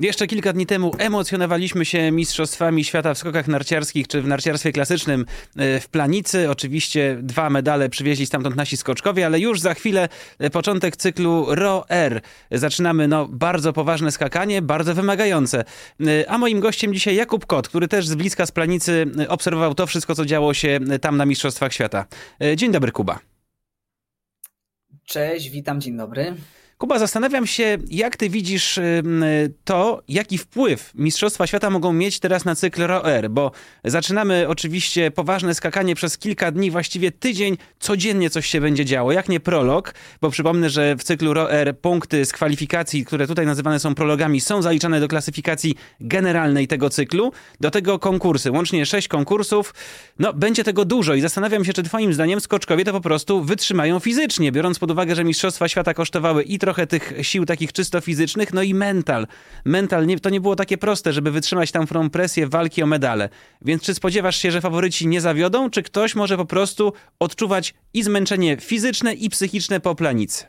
Jeszcze kilka dni temu emocjonowaliśmy się mistrzostwami świata w skokach narciarskich czy w narciarstwie klasycznym e, w Planicy. Oczywiście dwa medale przywieźli stamtąd nasi skoczkowie, ale już za chwilę e, początek cyklu RO-R. Zaczynamy no, bardzo poważne skakanie, bardzo wymagające. E, a moim gościem dzisiaj Jakub Kot, który też z bliska z Planicy obserwował to wszystko, co działo się tam na Mistrzostwach Świata. Dzień dobry, Kuba. Cześć, witam, dzień dobry. Kuba, zastanawiam się, jak ty widzisz to, jaki wpływ Mistrzostwa Świata mogą mieć teraz na cykl ROR, bo zaczynamy oczywiście poważne skakanie przez kilka dni, właściwie tydzień, codziennie coś się będzie działo, jak nie prolog, bo przypomnę, że w cyklu ROR punkty z kwalifikacji, które tutaj nazywane są prologami, są zaliczane do klasyfikacji generalnej tego cyklu, do tego konkursy, łącznie sześć konkursów, no będzie tego dużo i zastanawiam się, czy twoim zdaniem skoczkowie to po prostu wytrzymają fizycznie, biorąc pod uwagę, że Mistrzostwa Świata kosztowały i trochę tych sił takich czysto fizycznych, no i mental. Mental, nie, to nie było takie proste, żeby wytrzymać tam presję walki o medale. Więc czy spodziewasz się, że faworyci nie zawiodą, czy ktoś może po prostu odczuwać i zmęczenie fizyczne i psychiczne po planicy?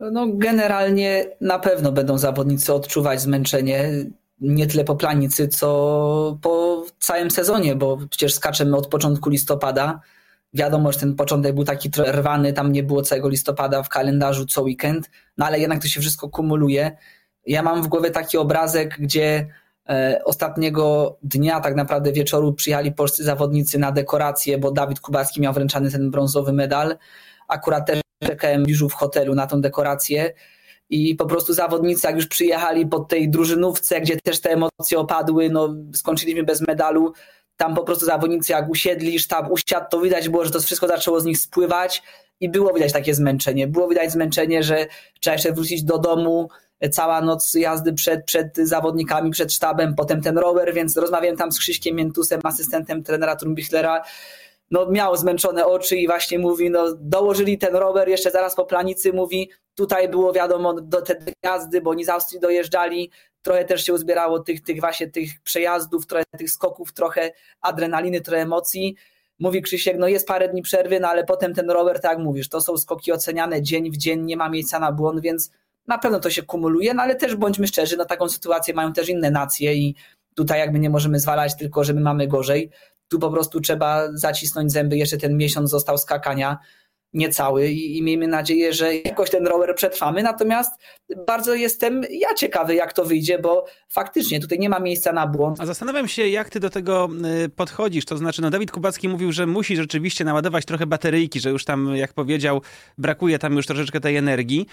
No, generalnie na pewno będą zawodnicy odczuwać zmęczenie nie tyle po planicy, co po całym sezonie, bo przecież skaczemy od początku listopada. Wiadomo, że ten początek był taki rwany, tam nie było całego listopada w kalendarzu co weekend, no ale jednak to się wszystko kumuluje. Ja mam w głowie taki obrazek, gdzie e, ostatniego dnia, tak naprawdę wieczoru, przyjechali polscy zawodnicy na dekorację, bo Dawid Kubacki miał wręczany ten brązowy medal. Akurat też czekałem już w hotelu na tą dekorację i po prostu zawodnicy, jak już przyjechali pod tej drużynówce, gdzie też te emocje opadły, no skończyliśmy bez medalu, tam po prostu zawodnicy jak usiedli, sztab usiadł, to widać było, że to wszystko zaczęło z nich spływać i było widać takie zmęczenie. Było widać zmęczenie, że trzeba jeszcze wrócić do domu, cała noc jazdy przed, przed zawodnikami, przed sztabem, potem ten rower, więc rozmawiałem tam z Krzyśkiem Miętusem, asystentem trenera Trumbichlera, no miał zmęczone oczy i właśnie mówi, no dołożyli ten rower jeszcze zaraz po planicy, mówi, tutaj było wiadomo do te jazdy, bo oni z Austrii dojeżdżali, trochę też się uzbierało tych, tych właśnie tych przejazdów, trochę tych skoków, trochę adrenaliny, trochę emocji. Mówi Krzysiek, no jest parę dni przerwy, no ale potem ten rower, tak jak mówisz, to są skoki oceniane dzień w dzień, nie ma miejsca na błąd, więc na pewno to się kumuluje, no ale też bądźmy szczerzy, no taką sytuację mają też inne nacje i tutaj jakby nie możemy zwalać tylko, że my mamy gorzej. Tu po prostu trzeba zacisnąć zęby, jeszcze ten miesiąc został skakania, niecały i, i miejmy nadzieję, że jakoś ten rower przetrwamy. Natomiast bardzo jestem ja ciekawy, jak to wyjdzie, bo faktycznie tutaj nie ma miejsca na błąd. A zastanawiam się, jak ty do tego y, podchodzisz. To znaczy, no Dawid Kubacki mówił, że musi rzeczywiście naładować trochę bateryjki, że już tam, jak powiedział, brakuje tam już troszeczkę tej energii.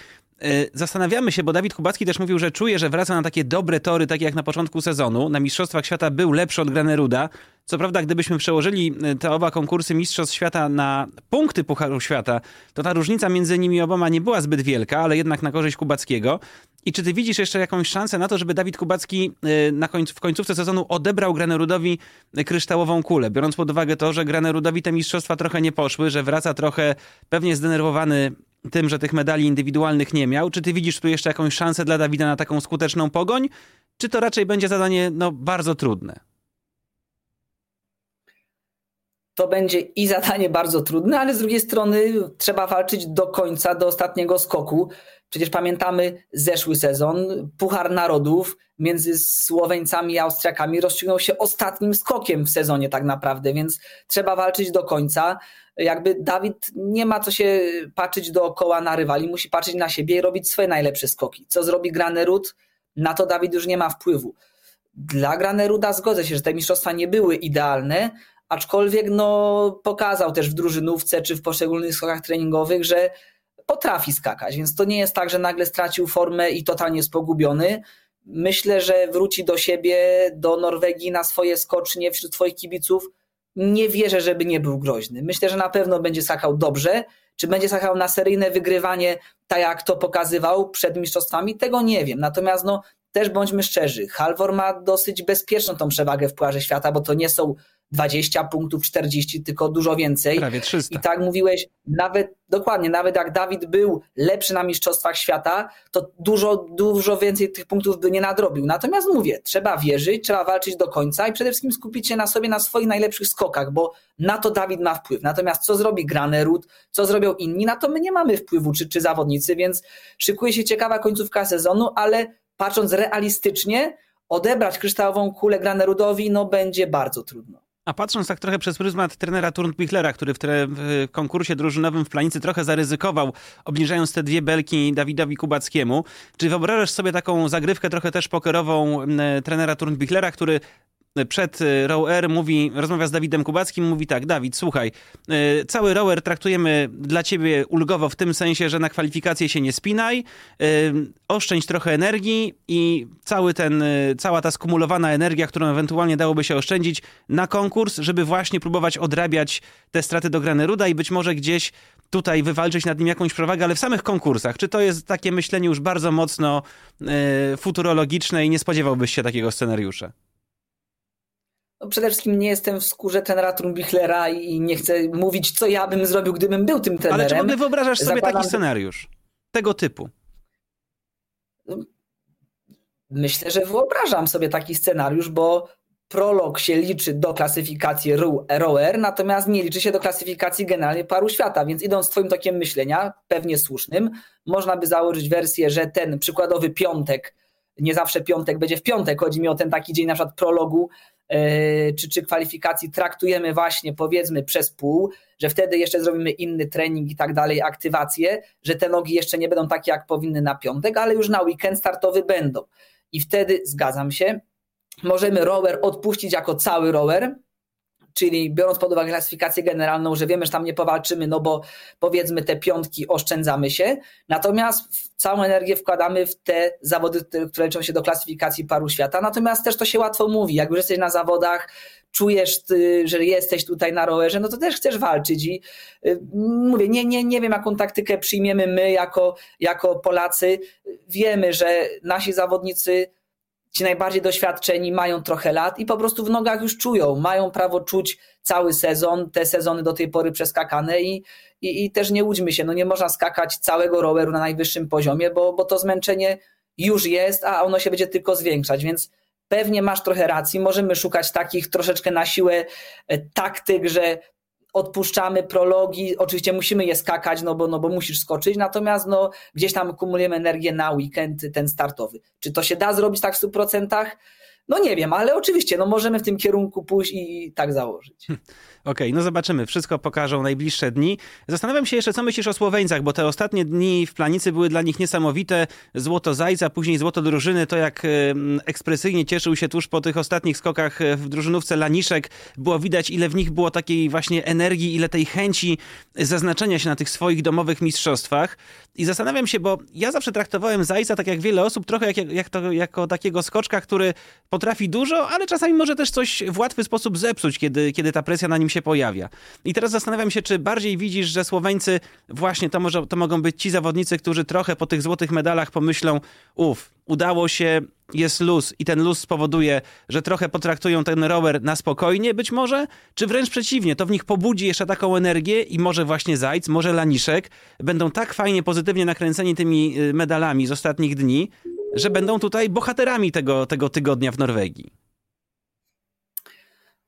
Y, zastanawiamy się, bo Dawid Kubacki też mówił, że czuje, że wraca na takie dobre tory, takie jak na początku sezonu. Na Mistrzostwach Świata był lepszy od Graneruda. Co prawda, gdybyśmy przełożyli y, te oba konkursy Mistrzostw Świata na punkty Pucharu Świata, to ta różnica między nimi oboma nie była zbyt wielka, ale jednak na korzyść Kubackiego. I czy ty widzisz jeszcze jakąś szansę na to, żeby Dawid Kubacki y, na końcu, w końcówce sezonu odebrał Granerudowi kryształową kulę, biorąc pod uwagę to, że Granerudowi te mistrzostwa trochę nie poszły, że wraca trochę pewnie zdenerwowany tym, że tych medali indywidualnych nie miał. Czy ty widzisz tu jeszcze jakąś szansę dla Dawida na taką skuteczną pogoń? Czy to raczej będzie zadanie no, bardzo trudne? To będzie i zadanie bardzo trudne, ale z drugiej strony trzeba walczyć do końca, do ostatniego skoku. Przecież pamiętamy zeszły sezon, Puchar Narodów między Słoweńcami i Austriakami rozstrzygnął się ostatnim skokiem w sezonie tak naprawdę, więc trzeba walczyć do końca. Jakby Dawid nie ma co się patrzeć dookoła na rywali, musi patrzeć na siebie i robić swoje najlepsze skoki. Co zrobi Granerud? Na to Dawid już nie ma wpływu. Dla Graneruda zgodzę się, że te mistrzostwa nie były idealne, aczkolwiek no, pokazał też w drużynówce czy w poszczególnych skokach treningowych, że potrafi skakać, więc to nie jest tak, że nagle stracił formę i totalnie jest pogubiony. Myślę, że wróci do siebie, do Norwegii na swoje skocznie wśród swoich kibiców. Nie wierzę, żeby nie był groźny. Myślę, że na pewno będzie skakał dobrze. Czy będzie skakał na seryjne wygrywanie, tak jak to pokazywał przed mistrzostwami, tego nie wiem. Natomiast no, też bądźmy szczerzy, Halvor ma dosyć bezpieczną tą przewagę w Pucharze Świata, bo to nie są 20 punktów, 40, tylko dużo więcej. Prawie 300. I tak mówiłeś, nawet, dokładnie, nawet jak Dawid był lepszy na Mistrzostwach Świata, to dużo, dużo więcej tych punktów by nie nadrobił. Natomiast mówię, trzeba wierzyć, trzeba walczyć do końca i przede wszystkim skupić się na sobie, na swoich najlepszych skokach, bo na to Dawid ma wpływ. Natomiast co zrobi Granerud, co zrobią inni, na to my nie mamy wpływu, czy, czy zawodnicy, więc szykuje się ciekawa końcówka sezonu, ale patrząc realistycznie, odebrać kryształową kulę Granerudowi, no będzie bardzo trudno. A patrząc tak trochę przez pryzmat trenera Turnbichlera, który w, tre, w, konkursie drużynowym w Planicy trochę zaryzykował, obniżając te dwie belki Dawidowi Kubackiemu, czy wyobrażasz sobie taką zagrywkę trochę też pokerową trenera Turnbichlera, który przed y, rower mówi, rozmawia z Dawidem Kubackim, mówi tak, Dawid, słuchaj, y, cały rower traktujemy dla ciebie ulgowo w tym sensie, że na kwalifikacje się nie spinaj, y, oszczędź trochę energii i cały ten, cała ta skumulowana energia, którą ewentualnie dałoby się oszczędzić na konkurs, żeby właśnie próbować odrabiać te straty do grany ruda i być może gdzieś tutaj wywalczyć nad nim jakąś przewagę, ale w samych konkursach. Czy to jest takie myślenie już bardzo mocno futurologiczne i nie spodziewałbyś się takiego scenariusza? No przede wszystkim nie jestem w skórze trenera Trumbichlera i nie chcę mówić, co ja bym zrobił, gdybym był tym trenerem. Ale czy w ogóle wyobrażasz sobie Zakładam... taki scenariusz? Tego typu? Myślę, że wyobrażam sobie taki scenariusz, bo prolog się liczy do klasyfikacji ROR, natomiast nie liczy się do klasyfikacji generalnie paru świata, więc idąc twoim tokiem myślenia, pewnie słusznym, można by założyć wersję, że ten przykładowy piątek, nie zawsze piątek będzie w piątek, chodzi mi o ten taki dzień na przykład prologu, czy, czy kwalifikacji traktujemy właśnie powiedzmy przez pół, że wtedy jeszcze zrobimy inny trening i tak dalej, aktywację, że te nogi jeszcze nie będą takie jak powinny na piątek, ale już na weekend startowy będą. I wtedy zgadzam się, możemy rower odpuścić jako cały rower, czyli biorąc pod uwagę klasyfikację generalną, że wiemy, że tam nie powalczymy, no bo powiedzmy te piątki oszczędzamy się, natomiast całą energię wkładamy w te zawody, które liczą się do klasyfikacji paru świata, natomiast też to się łatwo mówi, jak już jesteś na zawodach, czujesz, że jesteś tutaj na rowerze, no to też chcesz walczyć i y, mówię, nie, nie, nie wiem jaką taktykę przyjmiemy my jako, jako Polacy, wiemy, że nasi zawodnicy ci najbardziej doświadczeni mają trochę lat i po prostu w nogach już czują, mają prawo czuć cały sezon, te sezony do tej pory przeskakane i, i, i też nie łudźmy się, no nie można skakać całego roweru na najwyższym poziomie, bo, bo to zmęczenie już jest, a ono się będzie tylko zwiększać, więc pewnie masz trochę racji, możemy szukać takich troszeczkę na siłę e, taktyk, że odpuszczamy prologi, oczywiście musimy je skakać, no bo, no bo musisz skoczyć, natomiast no, gdzieś tam akumulujemy energię na weekend ten startowy. Czy to się da zrobić tak w 100%? No nie wiem, ale oczywiście no możemy w tym kierunku pójść i tak założyć. Okej, no zobaczymy. Wszystko pokażą najbliższe dni. Zastanawiam się jeszcze, co myślisz o Słoweńcach, bo te ostatnie dni w planicy były dla nich niesamowite. Złoto Zajca, później złoto drużyny, to jak ekspresyjnie cieszył się tuż po tych ostatnich skokach e, w drużynówce Laniszek. Było widać, ile w nich było takiej właśnie energii, ile tej chęci zaznaczenia się na tych swoich domowych mistrzostwach. I zastanawiam się, bo ja zawsze traktowałem Zajca, tak jak wiele osób, trochę jak, jak to, jako takiego skoczka, który potrafi dużo, ale czasami może też coś w łatwy sposób zepsuć, kiedy, kiedy ta presja na nim się pojawia. I teraz zastanawiam się, czy bardziej widzisz, że Słoweńcy właśnie to, może, to mogą być ci zawodnicy, którzy trochę po tych złotych medalach pomyślą, uff, udało się, jest luz i ten luz spowoduje, że trochę potraktują ten rower na spokojnie być może, czy wręcz przeciwnie, to w nich pobudzi jeszcze taką energię i może właśnie Zajc, może Laniszek będą tak fajnie, pozytywnie nakręceni tymi y, medalami z ostatnich dni, że będą tutaj bohaterami tego, tego tygodnia w Norwegii.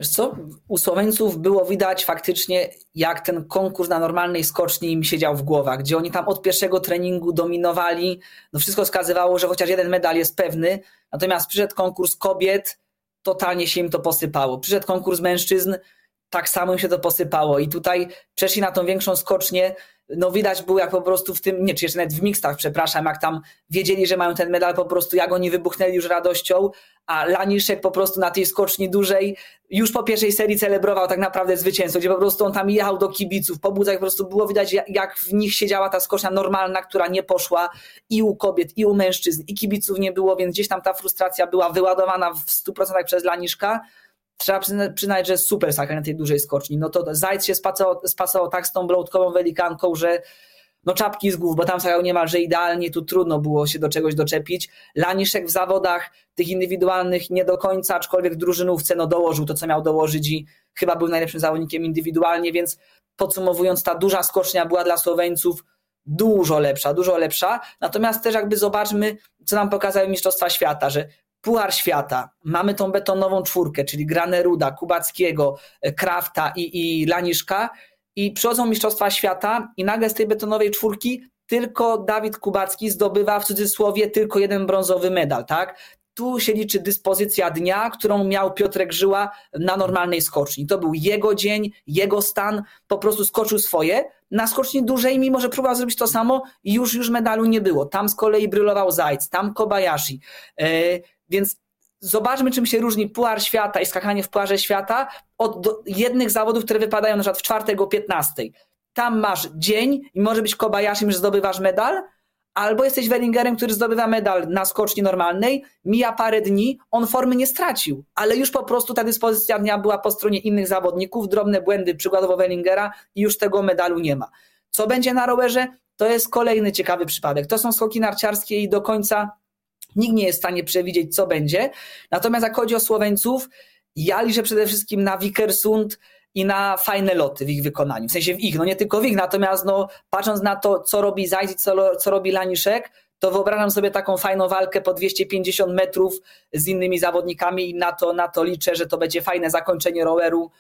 Wiesz co, u Słoweńców było widać faktycznie, jak ten konkurs na normalnej skoczni im siedział w głowach, gdzie oni tam od pierwszego treningu dominowali. No wszystko wskazywało, że chociaż jeden medal jest pewny, natomiast przyszedł konkurs kobiet, totalnie się im to posypało. Przyszedł konkurs mężczyzn, tak samo im się to posypało i tutaj przeszli na tą większą skocznię, no widać było jak po prostu w tym, nie, czy jeszcze nawet w mixtach, przepraszam, jak tam wiedzieli, że mają ten medal, po prostu jak oni wybuchnęli już radością, a Laniszek po prostu na tej skoczni dużej już po pierwszej serii celebrował tak naprawdę zwycięstwo, gdzie po prostu on tam jechał do kibiców, pobudzać, po prostu było widać jak w nich siedziała ta skocznia normalna, która nie poszła i u kobiet, i u mężczyzn, i kibiców nie było, więc gdzieś tam ta frustracja była wyładowana w 100% przez Laniszka, trzeba przyznać, że super sakra na tej dużej skoczni. No to Zajc się spasował, spasował tak z tą blołtkową welikanką, że no czapki z głów, bo tam sakał niemalże idealnie, tu trudno było się do czegoś doczepić. Laniszek w zawodach tych indywidualnych nie do końca, aczkolwiek w drużynówce no dołożył to, co miał dołożyć i chyba był najlepszym zawodnikiem indywidualnie, więc podsumowując, ta duża skocznia była dla Słoweńców dużo lepsza, dużo lepsza. Natomiast też jakby zobaczmy, co nam pokazały Mistrzostwa Świata, że Puchar Świata, mamy tą betonową czwórkę, czyli Graneruda, Kubackiego, e, Krafta i, i Laniszka i przychodzą Mistrzostwa Świata i nagle z tej betonowej czwórki tylko Dawid Kubacki zdobywa w cudzysłowie tylko jeden brązowy medal, tak? Tu się liczy dyspozycja dnia, którą miał Piotrek Żyła na normalnej skoczni. To był jego dzień, jego stan, po prostu skoczył swoje. Na skoczni dłużej, mimo że próbował zrobić to samo, już już medalu nie było. Tam z kolei brylował Zajc, tam Kobayashi. Więc zobaczmy, czym się różni Puar Świata i skakanie w Puarze Świata od jednych zawodów, które wypadają na przykład w czwartek o 15. Tam masz dzień i może być Kobayashi, że zdobywasz medal, albo jesteś Wellingerem, który zdobywa medal na skoczni normalnej, mija parę dni, on formy nie stracił, ale już po prostu ta dyspozycja dnia była po stronie innych zawodników, drobne błędy, przykładowo Wellingera i już tego medalu nie ma. Co będzie na rowerze? To jest kolejny ciekawy przypadek. To są skoki narciarskie i do końca nikt nie jest w stanie przewidzieć, co będzie. Natomiast jak chodzi o Słoweńców, ja liczę przede wszystkim na Wikersund, i na fajne loty w ich wykonaniu. W sensie w ich, no nie tylko w ich, natomiast no, patrząc na to, co robi Zajc i co, co robi Laniszek, to wyobrażam sobie taką fajną walkę po 250 metrów z innymi zawodnikami i na to, na to liczę, że to będzie fajne zakończenie roweru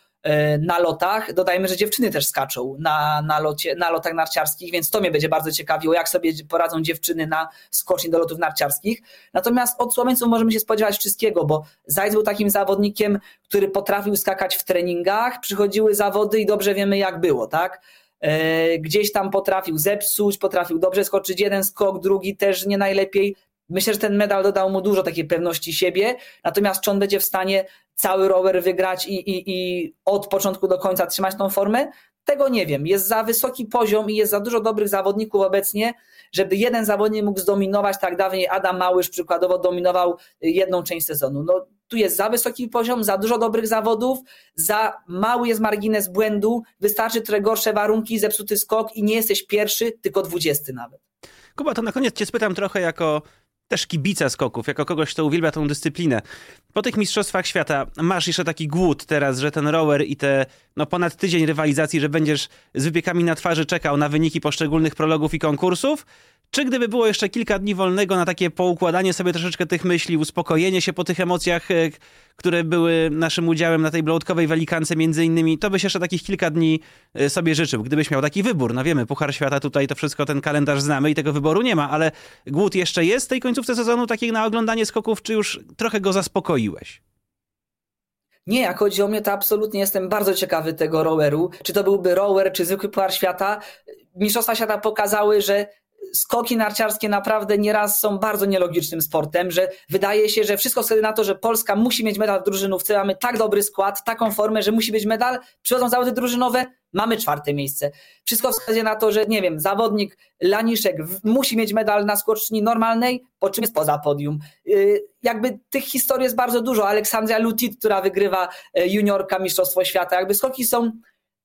na lotach. Dodajmy, że dziewczyny też skaczą na, na, locie, na lotach narciarskich, więc to mnie będzie bardzo ciekawiło, jak sobie poradzą dziewczyny na skoczni do lotów narciarskich. Natomiast od Słoweńców możemy się spodziewać wszystkiego, bo Zajc był takim zawodnikiem, który potrafił skakać w treningach, przychodziły zawody i dobrze wiemy jak było, tak? E, gdzieś tam potrafił zepsuć, potrafił dobrze skoczyć jeden skok, drugi też nie najlepiej. Myślę, że ten medal dodał mu dużo takiej pewności siebie, natomiast czy on będzie w stanie cały rower wygrać i, i, i od początku do końca trzymać tą formę? Tego nie wiem. Jest za wysoki poziom i jest za dużo dobrych zawodników obecnie, żeby jeden zawodnik mógł zdominować, tak dawniej Adam Małysz przykładowo dominował jedną część sezonu. No, tu jest za wysoki poziom, za dużo dobrych zawodów, za mały jest margines błędu, wystarczy trochę gorsze warunki, zepsuty skok i nie jesteś pierwszy, tylko dwudziesty nawet. Kuba, to na koniec cię spytam trochę jako też kibica skoków, jako kogoś, kto uwielbia tą dyscyplinę. Po tych mistrzostwach świata masz jeszcze taki głód teraz, że ten rower i te no, ponad tydzień rywalizacji, że będziesz z wypiekami na twarzy czekał na wyniki poszczególnych prologów i konkursów? Czy gdyby było jeszcze kilka dni wolnego na takie poukładanie sobie troszeczkę tych myśli, uspokojenie się po tych emocjach, e, które były naszym udziałem na tej blołotkowej welikance między innymi, to byś jeszcze takich kilka dni e, sobie życzył, gdybyś miał taki wybór. No wiemy, Puchar Świata tutaj to wszystko, ten kalendarz znamy i tego wyboru nie ma, ale głód jeszcze jest w tej końcówce sezonu takich na oglądanie skoków, czy już trochę go zaspokoiłeś? Nie, jak chodzi o mnie, to absolutnie jestem bardzo ciekawy tego roweru. Czy to byłby rower, czy zwykły Puchar Świata. Mistrzostwa Świata pokazały, że skoki narciarskie naprawdę nieraz są bardzo nielogicznym sportem, że wydaje się, że wszystko wskazuje na to, że Polska musi mieć medal w drużynówce, mamy tak dobry skład, taką formę, że musi być medal, przychodzą zawody drużynowe, mamy czwarte miejsce. Wszystko wskazuje na to, że nie wiem, zawodnik Laniszek musi mieć medal na skoczni normalnej, po czym jest poza podium. Yy, jakby tych historii jest bardzo dużo. Aleksandria Lutit, która wygrywa yy, juniorka Mistrzostwo Świata, jakby skoki są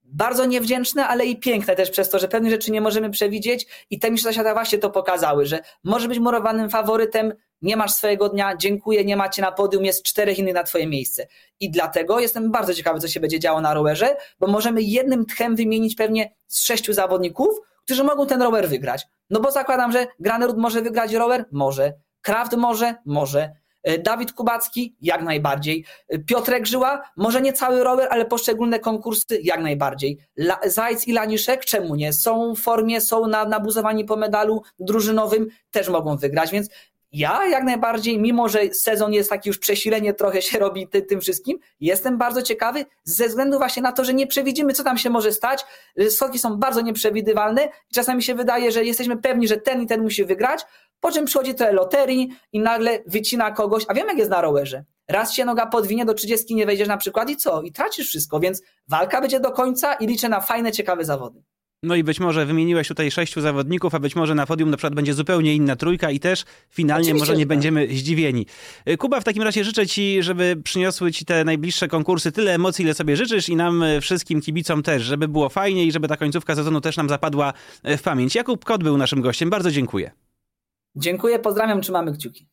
bardzo niewdzięczne, ale i piękne też przez to, że pewnych rzeczy nie możemy przewidzieć i te mistrzostwa świata właśnie to pokazały, że może być murowanym faworytem, nie masz swojego dnia, dziękuję, nie macie na podium, jest czterech innych na twoje miejsce. I dlatego jestem bardzo ciekawy, co się będzie działo na rowerze, bo możemy jednym tchem wymienić pewnie z sześciu zawodników, którzy mogą ten rower wygrać. No bo zakładam, że Granerud może wygrać rower? Może. Kraft może? Może. E, Dawid Kubacki, jak najbardziej. E, Piotrek Żyła, może nie cały rower, ale poszczególne konkursy, jak najbardziej. La, Zajc i Laniszek, czemu nie? Są w formie, są na, nabuzowani po medalu drużynowym, też mogą wygrać, więc ja jak najbardziej, mimo że sezon jest taki już przesilenie trochę się robi ty, tym wszystkim, jestem bardzo ciekawy ze względu właśnie na to, że nie przewidzimy, co tam się może stać. Skoki są bardzo nieprzewidywalne czasami się wydaje, że jesteśmy pewni, że ten i ten musi wygrać, po czym przychodzi trochę loterii i nagle wycina kogoś, a wiem jak jest na rowerze. Raz się noga podwinie, do 30 nie wejdziesz na przykład i co? I tracisz wszystko, więc walka będzie do końca i liczę na fajne, ciekawe zawody. No i być może wymieniłeś tutaj sześciu zawodników, a być może na podium na przykład będzie zupełnie inna trójka i też finalnie Oczywiście, może nie tak. będziemy zdziwieni. Y, Kuba, w takim razie życzę Ci, żeby przyniosły Ci te najbliższe konkursy tyle emocji, ile sobie życzysz i nam y, wszystkim kibicom też, żeby było fajnie i żeby ta końcówka sezonu też nam zapadła y, w pamięć. Jakub Kot był naszym gościem. Bardzo dziękuję. Dziękuję, pozdrawiam, trzymamy kciuki.